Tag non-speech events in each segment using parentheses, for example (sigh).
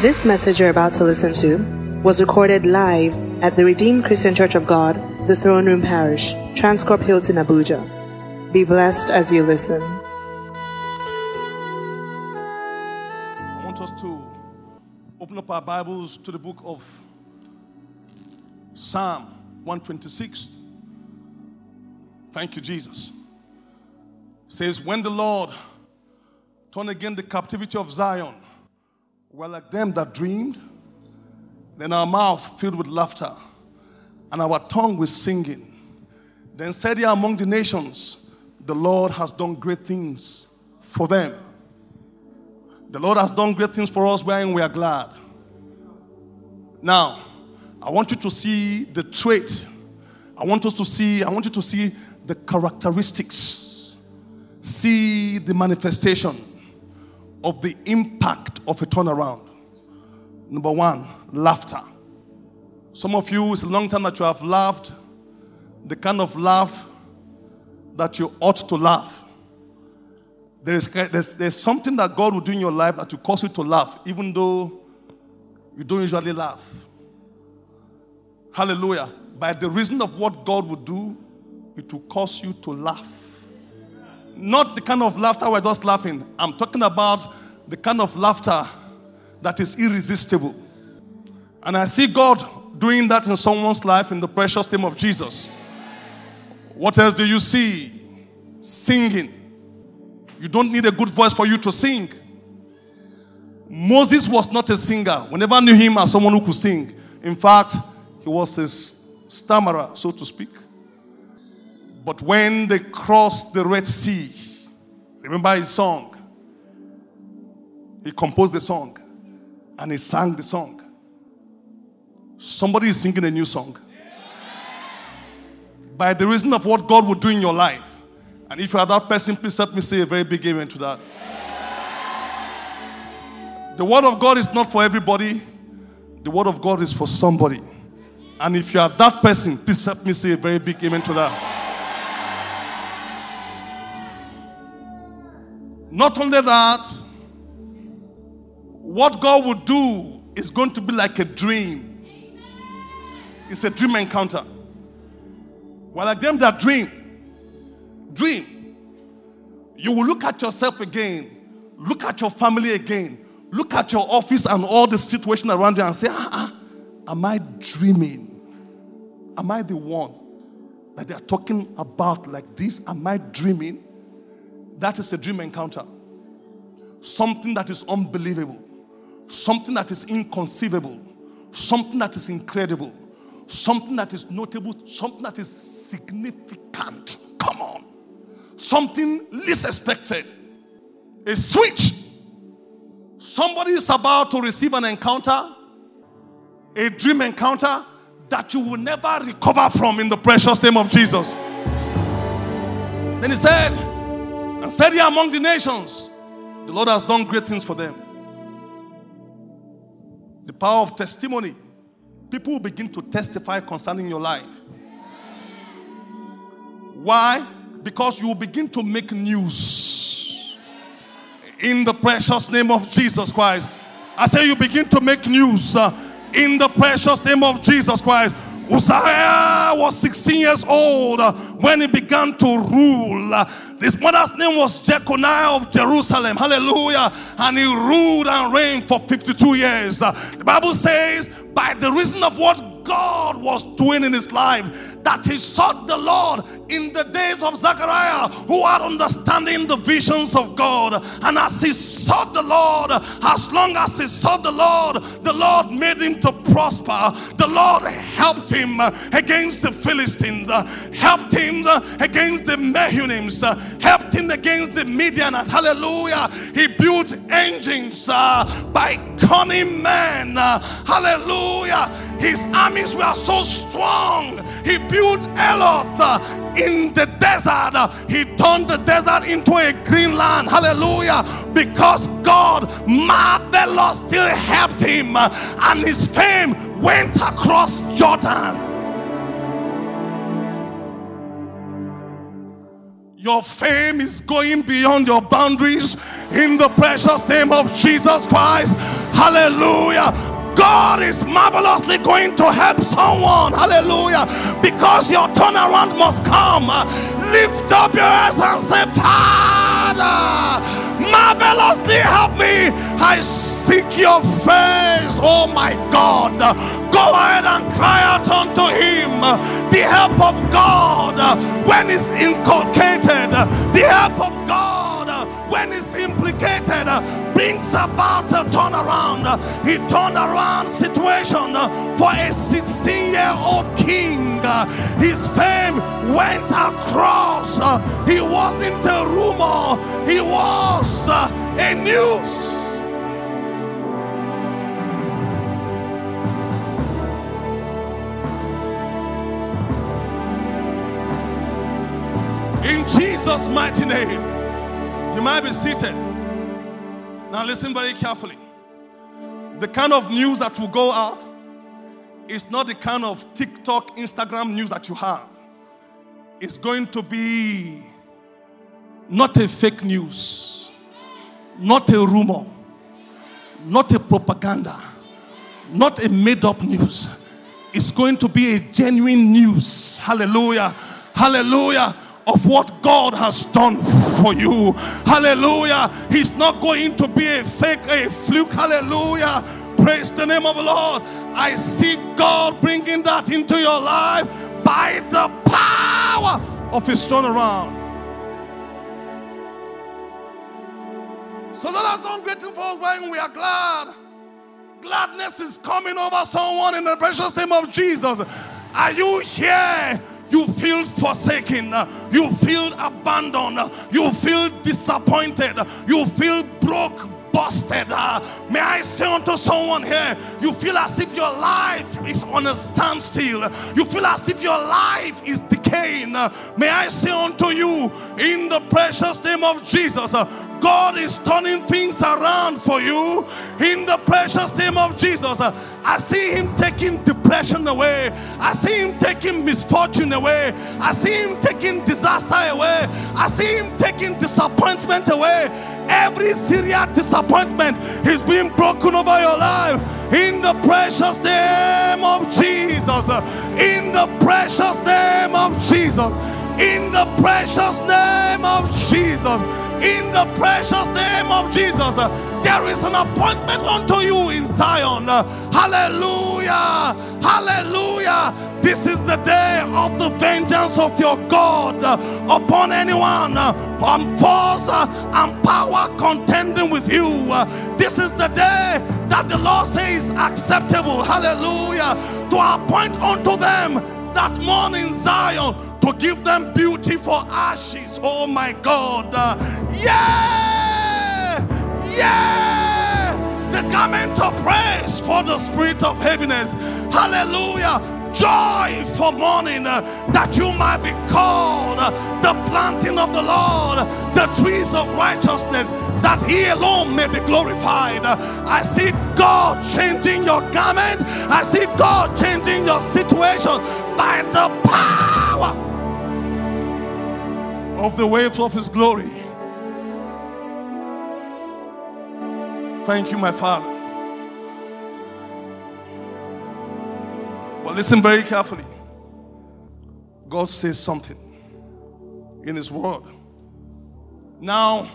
This message you're about to listen to was recorded live at the Redeemed Christian Church of God, the Throne Room Parish, Transcorp Hilton, Abuja. Be blessed as you listen. I want us to open up our Bibles to the book of Psalm 126. Thank you, Jesus. It says, When the Lord turned again the captivity of Zion, we're like them that dreamed, then our mouth filled with laughter, and our tongue with singing. Then said he among the nations, The Lord has done great things for them. The Lord has done great things for us wherein we are glad. Now, I want you to see the trait. I want us to see, I want you to see the characteristics. See the manifestation of the impact of a turnaround. Number one, laughter. Some of you, it's a long time that you have laughed, the kind of laugh that you ought to laugh. There is, there's, there's something that God will do in your life that will cause you to laugh, even though you don't usually laugh. Hallelujah. By the reason of what God will do, it will cause you to laugh. Not the kind of laughter we're just laughing. I'm talking about the kind of laughter that is irresistible. And I see God doing that in someone's life in the precious name of Jesus. What else do you see? Singing. You don't need a good voice for you to sing. Moses was not a singer. We never knew him as someone who could sing. In fact, he was a stammerer, so to speak. But when they crossed the Red Sea, remember his song? He composed the song and he sang the song. Somebody is singing a new song. By the reason of what God will do in your life. And if you are that person, please help me say a very big amen to that. The word of God is not for everybody, the word of God is for somebody. And if you are that person, please help me say a very big amen to that. Not only that, what God will do is going to be like a dream. It's a dream encounter. Well, like them that dream, dream. You will look at yourself again, look at your family again, look at your office and all the situation around you and say, ah, ah, am I dreaming? Am I the one that they are talking about like this? Am I dreaming? That is a dream encounter. Something that is unbelievable, something that is inconceivable, something that is incredible, something that is notable, something that is significant. Come on. Something least expected. A switch. Somebody is about to receive an encounter, a dream encounter that you will never recover from in the precious name of Jesus. Then he said, and said here among the nations, the Lord has done great things for them. The power of testimony. People will begin to testify concerning your life. Why? Because you will begin to make news. In the precious name of Jesus Christ. I say you begin to make news uh, in the precious name of Jesus Christ. Uzziah was 16 years old uh, when he began to rule. Uh, his mother's name was Jecoliah of Jerusalem. Hallelujah. And he ruled and reigned for 52 years. Uh, the Bible says, by the reason of what God was doing in his life, that he sought the Lord in the days of Zechariah, who had understanding the visions of God. And as he sought the Lord, as long as he sought the Lord, the Lord made him to prosper. The Lord helped him against the Philistines, helped him against the Mehunims, helped him against the Midianites. Hallelujah. He built engines uh, by cunning men. hallelujah. His armies were so strong. He built Eloth uh, in the desert. He turned the desert into a green land. Hallelujah. Because God marvelously helped him uh, and his fame went across Jordan. Your fame is going beyond your boundaries in the precious name of Jesus Christ. Hallelujah. God is marvelously going to help someone. Hallelujah. Because your turnaround must come. Lift up your hands and say, Father, marvelously help me. I seek your face. Oh my God. Go ahead and cry out unto him. The help of God when it's inculcated. The help of God when it's implicated, uh, brings about a turnaround. He turned around situation uh, for a 16 year old king. Uh, his fame went across. He wasn't a rumor, he was a news. In Jesus' mighty name. You might be seated. Now, listen very carefully. The kind of news that will go out is not the kind of TikTok, Instagram news that you have. It's going to be not a fake news, not a rumor, not a propaganda, not a made up news. It's going to be a genuine news. Hallelujah. Hallelujah of what God has done for you. Hallelujah. He's not going to be a fake, a fluke. Hallelujah. Praise the name of the Lord. I see God bringing that into your life by the power of His turnaround. So let us don't wait for when we are glad. Gladness is coming over someone in the precious name of Jesus. Are you here? You feel forsaken, you feel abandoned, you feel disappointed, you feel broke, busted. Ah, may I say unto someone here, you feel as if your life is on a standstill, you feel as if your life is decaying. may I say unto you, in the precious name of Jesus, God is turning things around for you in the precious name of Jesus. I see Him taking depression away, I see Him taking misfortune away, I see Him taking disaster away, I see Him taking disappointment away. Every serious disappointment is being broken over your life in the precious name of Jesus. In the precious name of Jesus. In the precious name of Jesus in the precious name of Jesus. There is an appointment unto you in Zion. Hallelujah. Hallelujah. This is the day of the vengeance of your God upon anyone on force and power contending with you. This is the day that the Lord says acceptable. Hallelujah. To appoint unto them that morning Zion to give them beauty for ashes. Oh my God. yeah! Yeah! The garment of praise for the spirit of heaviness. Hallelujah joy for mourning, uh, that you might be called uh, the planting of the Lord, the trees of righteousness, that He alone may be glorified. Uh, I see God changing your garment, I see God changing your situation by the power of the waves of His glory. Thank you, my Father. But listen very carefully. God says something in His Word. Now,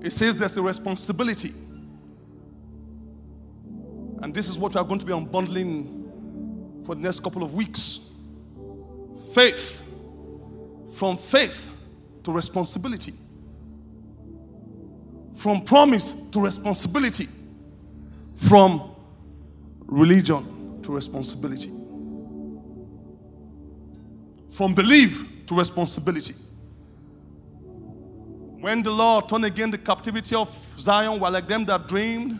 it says there's the responsibility. And this is what we are going to be unbundling for the next couple of weeks. Faith from faith to responsibility, from promise to responsibility, from religion to responsibility, from belief to responsibility. When the Lord turned again the captivity of Zion, while like them that dreamed,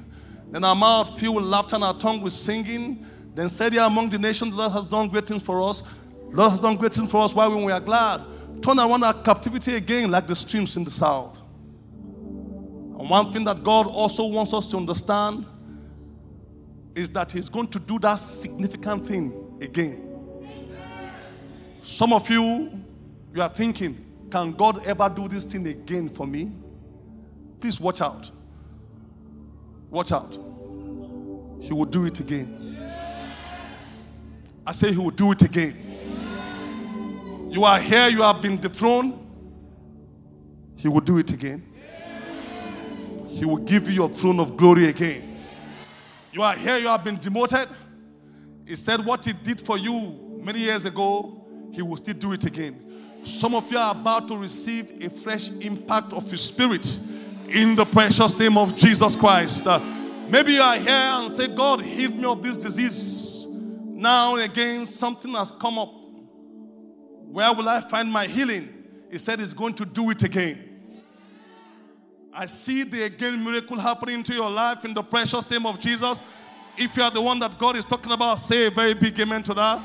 then our mouth filled with laughter and our tongue with singing. Then said, Yeah, among the nations, the Lord has done great things for us. The Lord has done great things for us while we are glad turn around our captivity again like the streams in the south. And one thing that God also wants us to understand is that He's going to do that significant thing again. Some of you, you are thinking, can God ever do this thing again for me? Please watch out. Watch out. He will do it again. I say he will do it again. You are here, you have been dethroned. He will do it again. He will give you your throne of glory again. You are here, you have been demoted. He said, What He did for you many years ago, He will still do it again. Some of you are about to receive a fresh impact of His Spirit in the precious name of Jesus Christ. Uh, maybe you are here and say, God, heal me of this disease. Now and again, something has come up. Where will I find my healing? He said, He's going to do it again. I see the again miracle happening to your life in the precious name of Jesus. If you are the one that God is talking about, say a very big amen to that.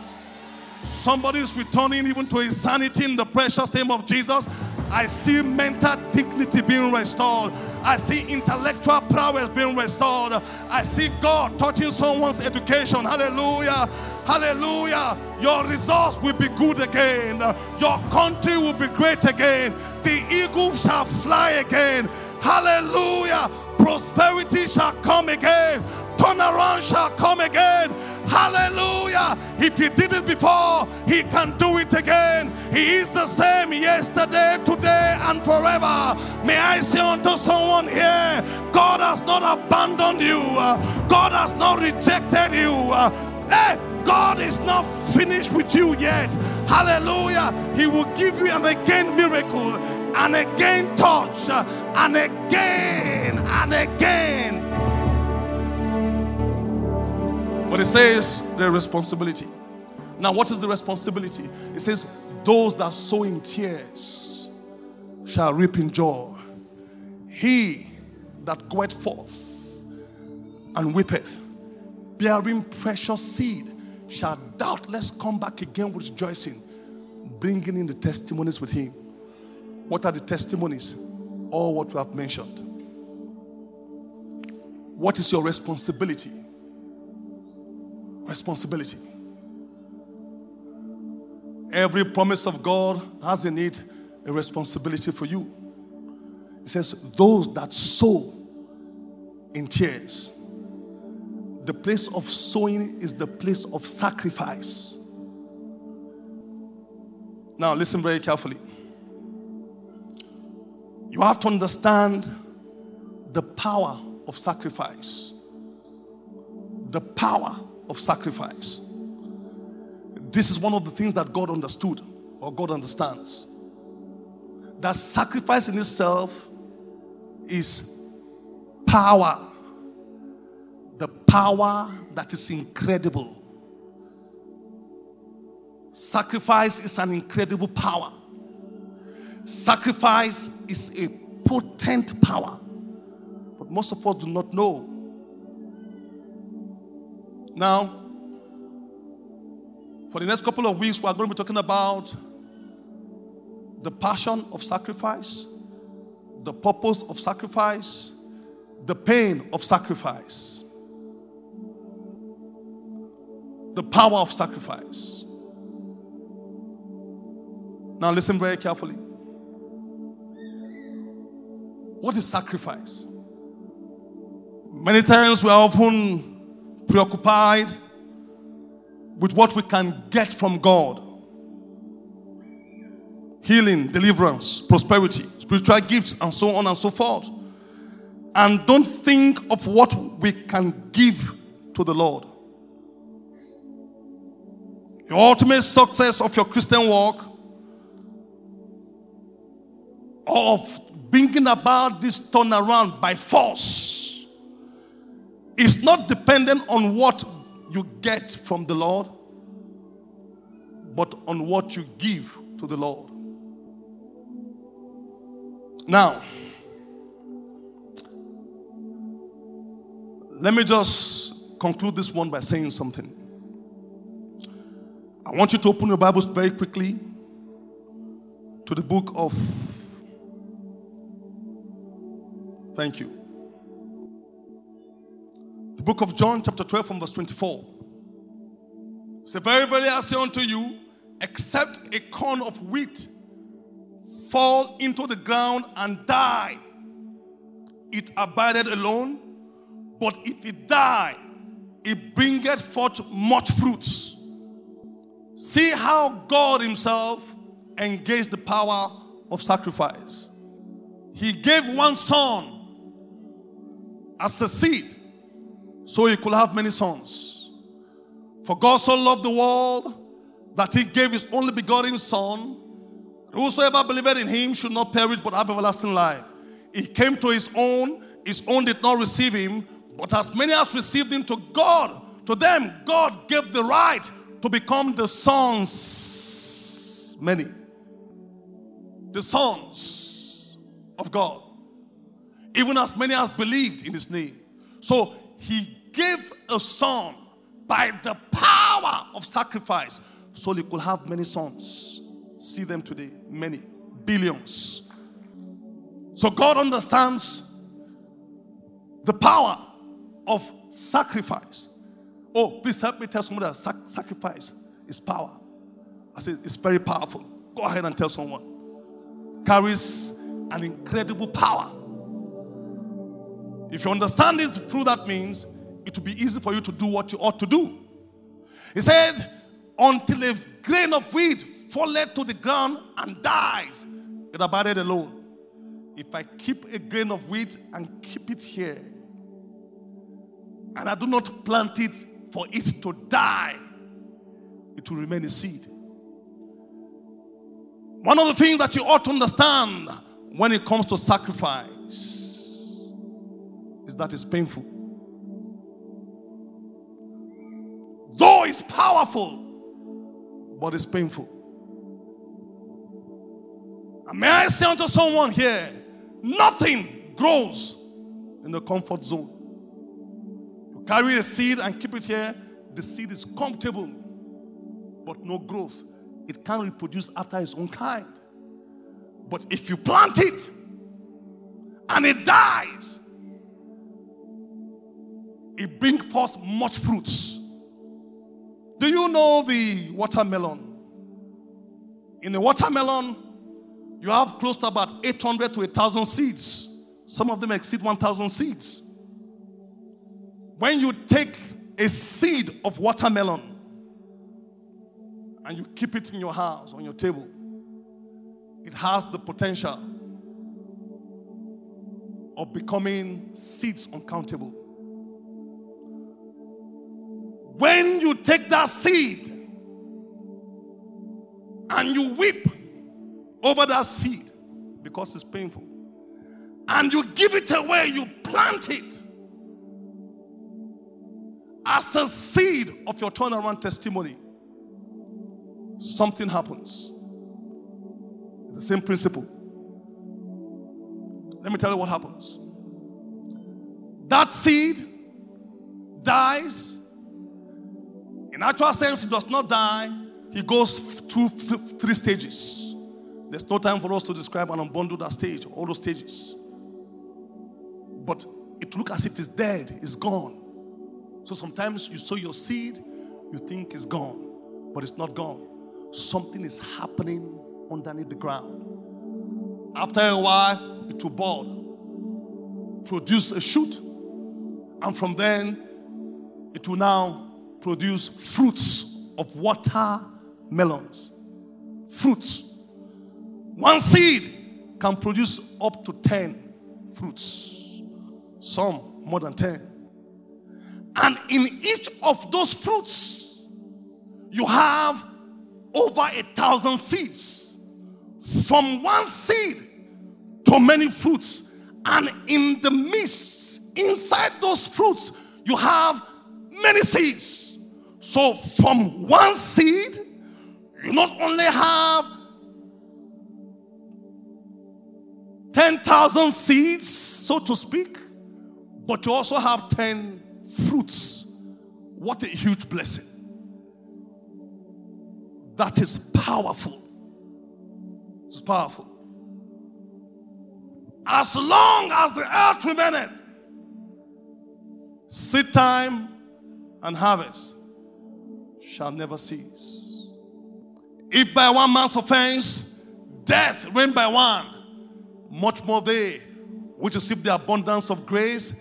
Somebody is returning even to his sanity in the precious name of Jesus. I see mental dignity being restored. I see intellectual prowess being restored. I see God touching someone's education. Hallelujah. Hallelujah. Your results will be good again. Your country will be great again. The eagle shall fly again. Hallelujah. Prosperity shall come again. Turnaround shall come again. Hallelujah. If he did it before, he can do it again. He is the same yesterday, today, and forever. May I say unto someone here God has not abandoned you, God has not rejected you. Hey, God is not finished with you yet. Hallelujah. He will give you an again miracle, and again touch, and again, and again. But it says the responsibility. Now, what is the responsibility? It says, Those that sow in tears shall reap in joy. He that goeth forth and weepeth, bearing precious seed, shall doubtless come back again with rejoicing, bringing in the testimonies with him. What are the testimonies? All what we have mentioned. What is your responsibility? Responsibility. Every promise of God has in it a responsibility for you. It says, Those that sow in tears. The place of sowing is the place of sacrifice. Now, listen very carefully. You have to understand the power of sacrifice. The power of sacrifice. This is one of the things that God understood or God understands. That sacrifice in itself is power. The power that is incredible. Sacrifice is an incredible power. Sacrifice is a potent power. But most of us do not know. Now, for the next couple of weeks, we are going to be talking about the passion of sacrifice, the purpose of sacrifice, the pain of sacrifice, the power of sacrifice. Now, listen very carefully. What is sacrifice? Many times we are often preoccupied with what we can get from God healing, deliverance, prosperity, spiritual gifts, and so on and so forth. And don't think of what we can give to the Lord. Your ultimate success of your Christian walk, of bringing about this turnaround by force, is not dependent on what you get from the Lord, but on what you give to the Lord. Now, let me just conclude this one by saying something. I want you to open your Bibles very quickly to the book of. Thank you the book of John, chapter 12, from verse 24. Say, Very, very, I say unto you, except a corn of wheat fall into the ground and die, it abided alone, But if it die, it bringeth forth much fruit. See how God Himself engaged the power of sacrifice. He gave one son as a seed so he could have many sons. For God so loved the world that he gave his only begotten Son. Whosoever believeth in him should not perish but have everlasting life. He came to his own, his own did not receive him, but as many as received him to God, to them God gave the right to become the sons. Many. The sons of God. Even as many as believed in his name. So he gave a son by the power of sacrifice so he could have many sons. See them today, many, billions. So God understands the power of sacrifice. Oh, please help me tell someone that sac- sacrifice is power. I said it's very powerful. Go ahead and tell someone. Carries an incredible power. If you understand it through that means, it will be easy for you to do what you ought to do. He said, until a grain of wheat falleth to the ground and dies, it abided alone. If I keep a grain of wheat and keep it here, and I do not plant it for it to die, it will remain a seed. One of the things that you ought to understand when it comes to sacrifice is that it's painful. Though it's powerful, but it's painful. And may I say unto someone here, nothing grows in the comfort zone. Carry a seed and keep it here, the seed is comfortable, but no growth. It can't reproduce after its own kind. But if you plant it and it dies, it brings forth much fruits. Do you know the watermelon? In the watermelon, you have close to about 800 to 1,000 seeds. Some of them exceed 1,000 seeds. When you take a seed of watermelon and you keep it in your house, on your table, it has the potential of becoming seeds uncountable. When you take that seed and you weep over that seed because it's painful, and you give it away, you plant it as a seed of your turnaround testimony, something happens. The same principle. Let me tell you what happens. That seed dies in actual sense, he does not die. He goes through three stages. There's no time for us to describe and unbundle that stage, all those stages. But it looks as if it's dead, it's gone. So sometimes you sow your seed, you think it's gone, but it's not gone. Something is happening underneath the ground. After a while, it will bud, produce a shoot, and from then, it will now produce fruits of watermelons. Fruits. One seed can produce up to 10 fruits, some more than 10. And in each of those fruits, you have over a thousand seeds. From one seed to many fruits. And in the midst, inside those fruits, you have many seeds. So, from one seed, you not only have 10,000 seeds, so to speak, but you also have 10 fruits. What a huge blessing! That is powerful. It's powerful. As long as the earth remaineth, seed time and harvest shall never cease. If by one man's offense death reigned by one, much more they which receive the abundance of grace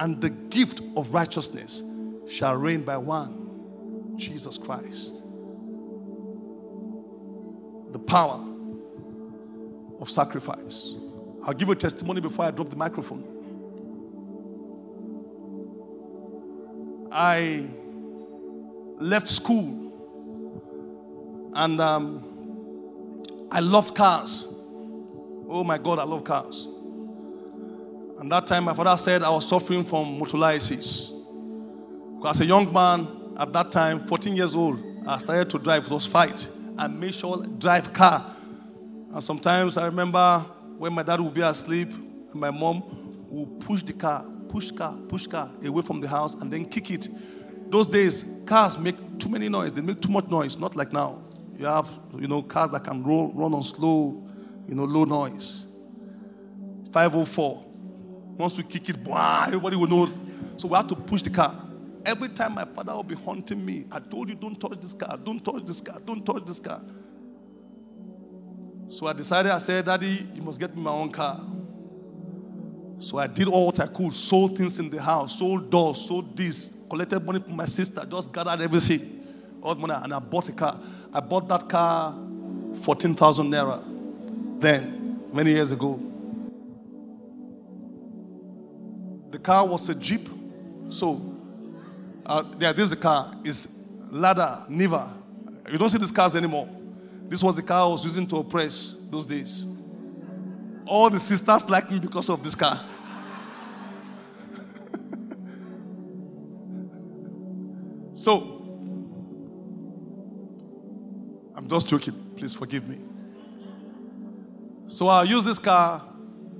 and the gift of righteousness shall reign by one, Jesus Christ. The power of sacrifice. I'll give you a testimony before I drop the microphone. I left school and um, I loved cars. Oh my God, I love cars. And that time, my father said I was suffering from motolysis. As a young man at that time, 14 years old, I started to drive. those fights. fight. I made sure drive car. And sometimes I remember when my dad would be asleep and my mom would push the car, push car, push car away from the house and then kick it. Those days, cars make too many noise. They make too much noise, not like now. You have, you know, cars that can roll, run on slow, you know, low noise. 504. Once we kick it, boah, everybody will know. So we have to push the car. Every time my father will be haunting me, I told you, don't touch this car, don't touch this car, don't touch this car. So I decided, I said, Daddy, you must get me my own car. So I did all what I could, sold things in the house, sold doors, sold this, collected money from my sister, just gathered everything, all the money, and I bought a car. I bought that car 14,000 naira then, many years ago. The car was a Jeep. So, uh, yeah, this is the car. It's Lada, Niva. You don't see these cars anymore. This was the car I was using to oppress those days. All the sisters like me because of this car. (laughs) so, I'm just joking. Please forgive me. So I used this car,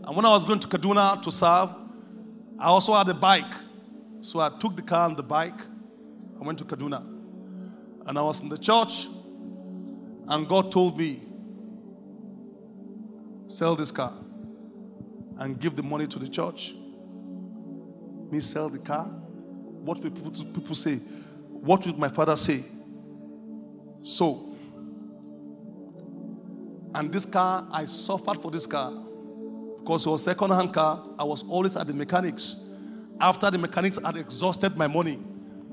and when I was going to Kaduna to serve, I also had a bike. So I took the car and the bike. I went to Kaduna. And I was in the church, and God told me, sell this car and give the money to the church. Me sell the car. What will people, people say? What would my father say? So, and this car, I suffered for this car because it was a second hand car. I was always at the mechanics. After the mechanics had exhausted my money,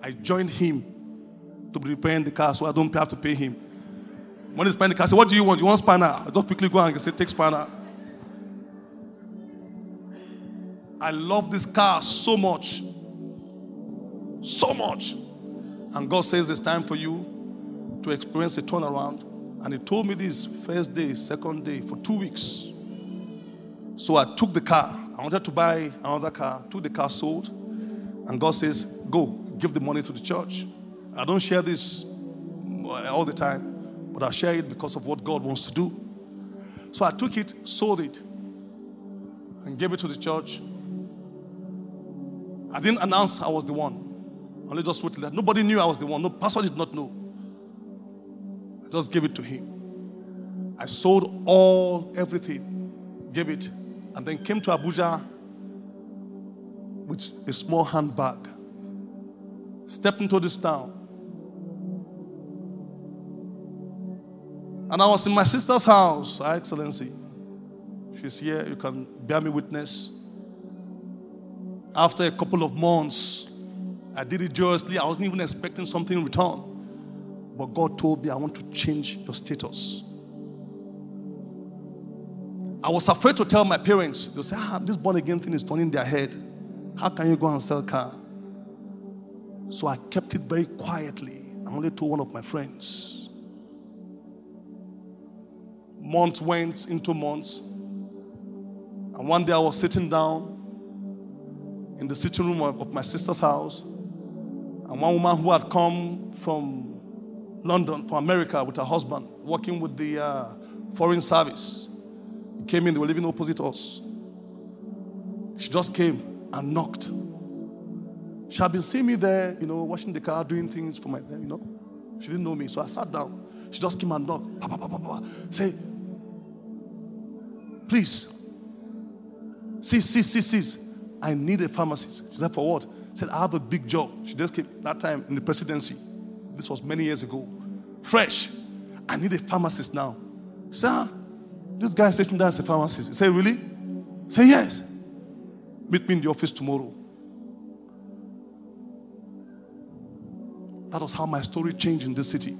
I joined him to be repairing the car so I don't have to pay him. When he's buying the car, I said, What do you want? You want spanner? I just quickly go and say, Take spanner. I love this car so much. So much. And God says it's time for you to experience a turnaround. And He told me this first day, second day, for two weeks. So I took the car. I wanted to buy another car, took the car sold. And God says, Go, give the money to the church. I don't share this mm, all the time, but I share it because of what God wants to do. So I took it, sold it, and gave it to the church. I didn't announce I was the one. I only just waited that nobody knew I was the one. No pastor did not know. I just gave it to him. I sold all everything, gave it, and then came to Abuja with a small handbag. Stepped into this town. And I was in my sister's house, Her Excellency. She's here, you can bear me witness. After a couple of months, I did it joyously. I wasn't even expecting something in return. But God told me, I want to change your status. I was afraid to tell my parents. They'll say, ah, this born again thing is turning their head. How can you go and sell car? So I kept it very quietly. I only told one of my friends. Months went into months. And one day I was sitting down in the sitting room of, my sister's house. And one woman who had come from London, from America, with her husband, working with the uh, foreign service, came in, they were living opposite us. She just came and knocked. She had been seeing me there, you know, washing the car, doing things for my, you know. She didn't know me, so I sat down. She just came and knocked. Pa, pa, pa. Say, please, see, see, see, see. I need a pharmacist. She said, for what? said, I have a big job. She just came that time in the presidency. This was many years ago. Fresh. I need a pharmacist now. Sir, this guy sitting down as a pharmacist. Say, really? Say, yes. Meet me in the office tomorrow. That was how my story changed in this city.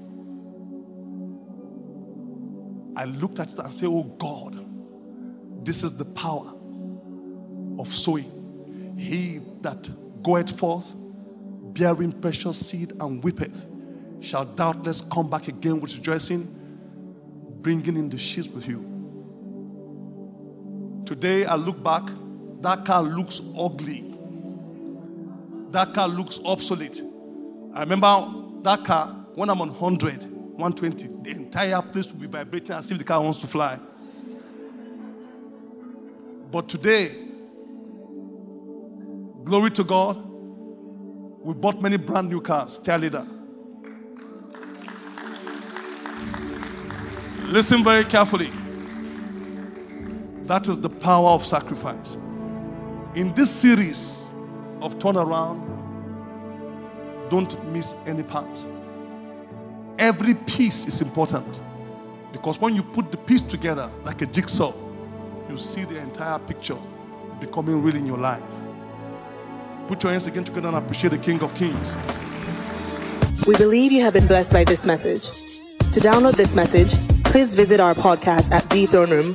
I looked at it and said, Oh God, this is the power of sowing. He that goeth forth, bearing precious seed and weepeth, shall doubtless come back again with rejoicing, bringing in the sheaves with you. Today I look back, that car looks ugly. That car looks obsolete. I remember that car when I'm on 100, 120, the entire place will be vibrating as if the car wants to fly. But today, glory to God, we bought many brand new cars. Tell leader. Listen very carefully. That is the power of sacrifice. In this series of turnaround, don't miss any part. Every piece is important because when you put the piece together like a jigsaw, you see the entire picture becoming real in your life. Put your hands again together and appreciate the King of Kings. We believe you have been blessed by this message. To download this message, please visit our podcast at The Throne Room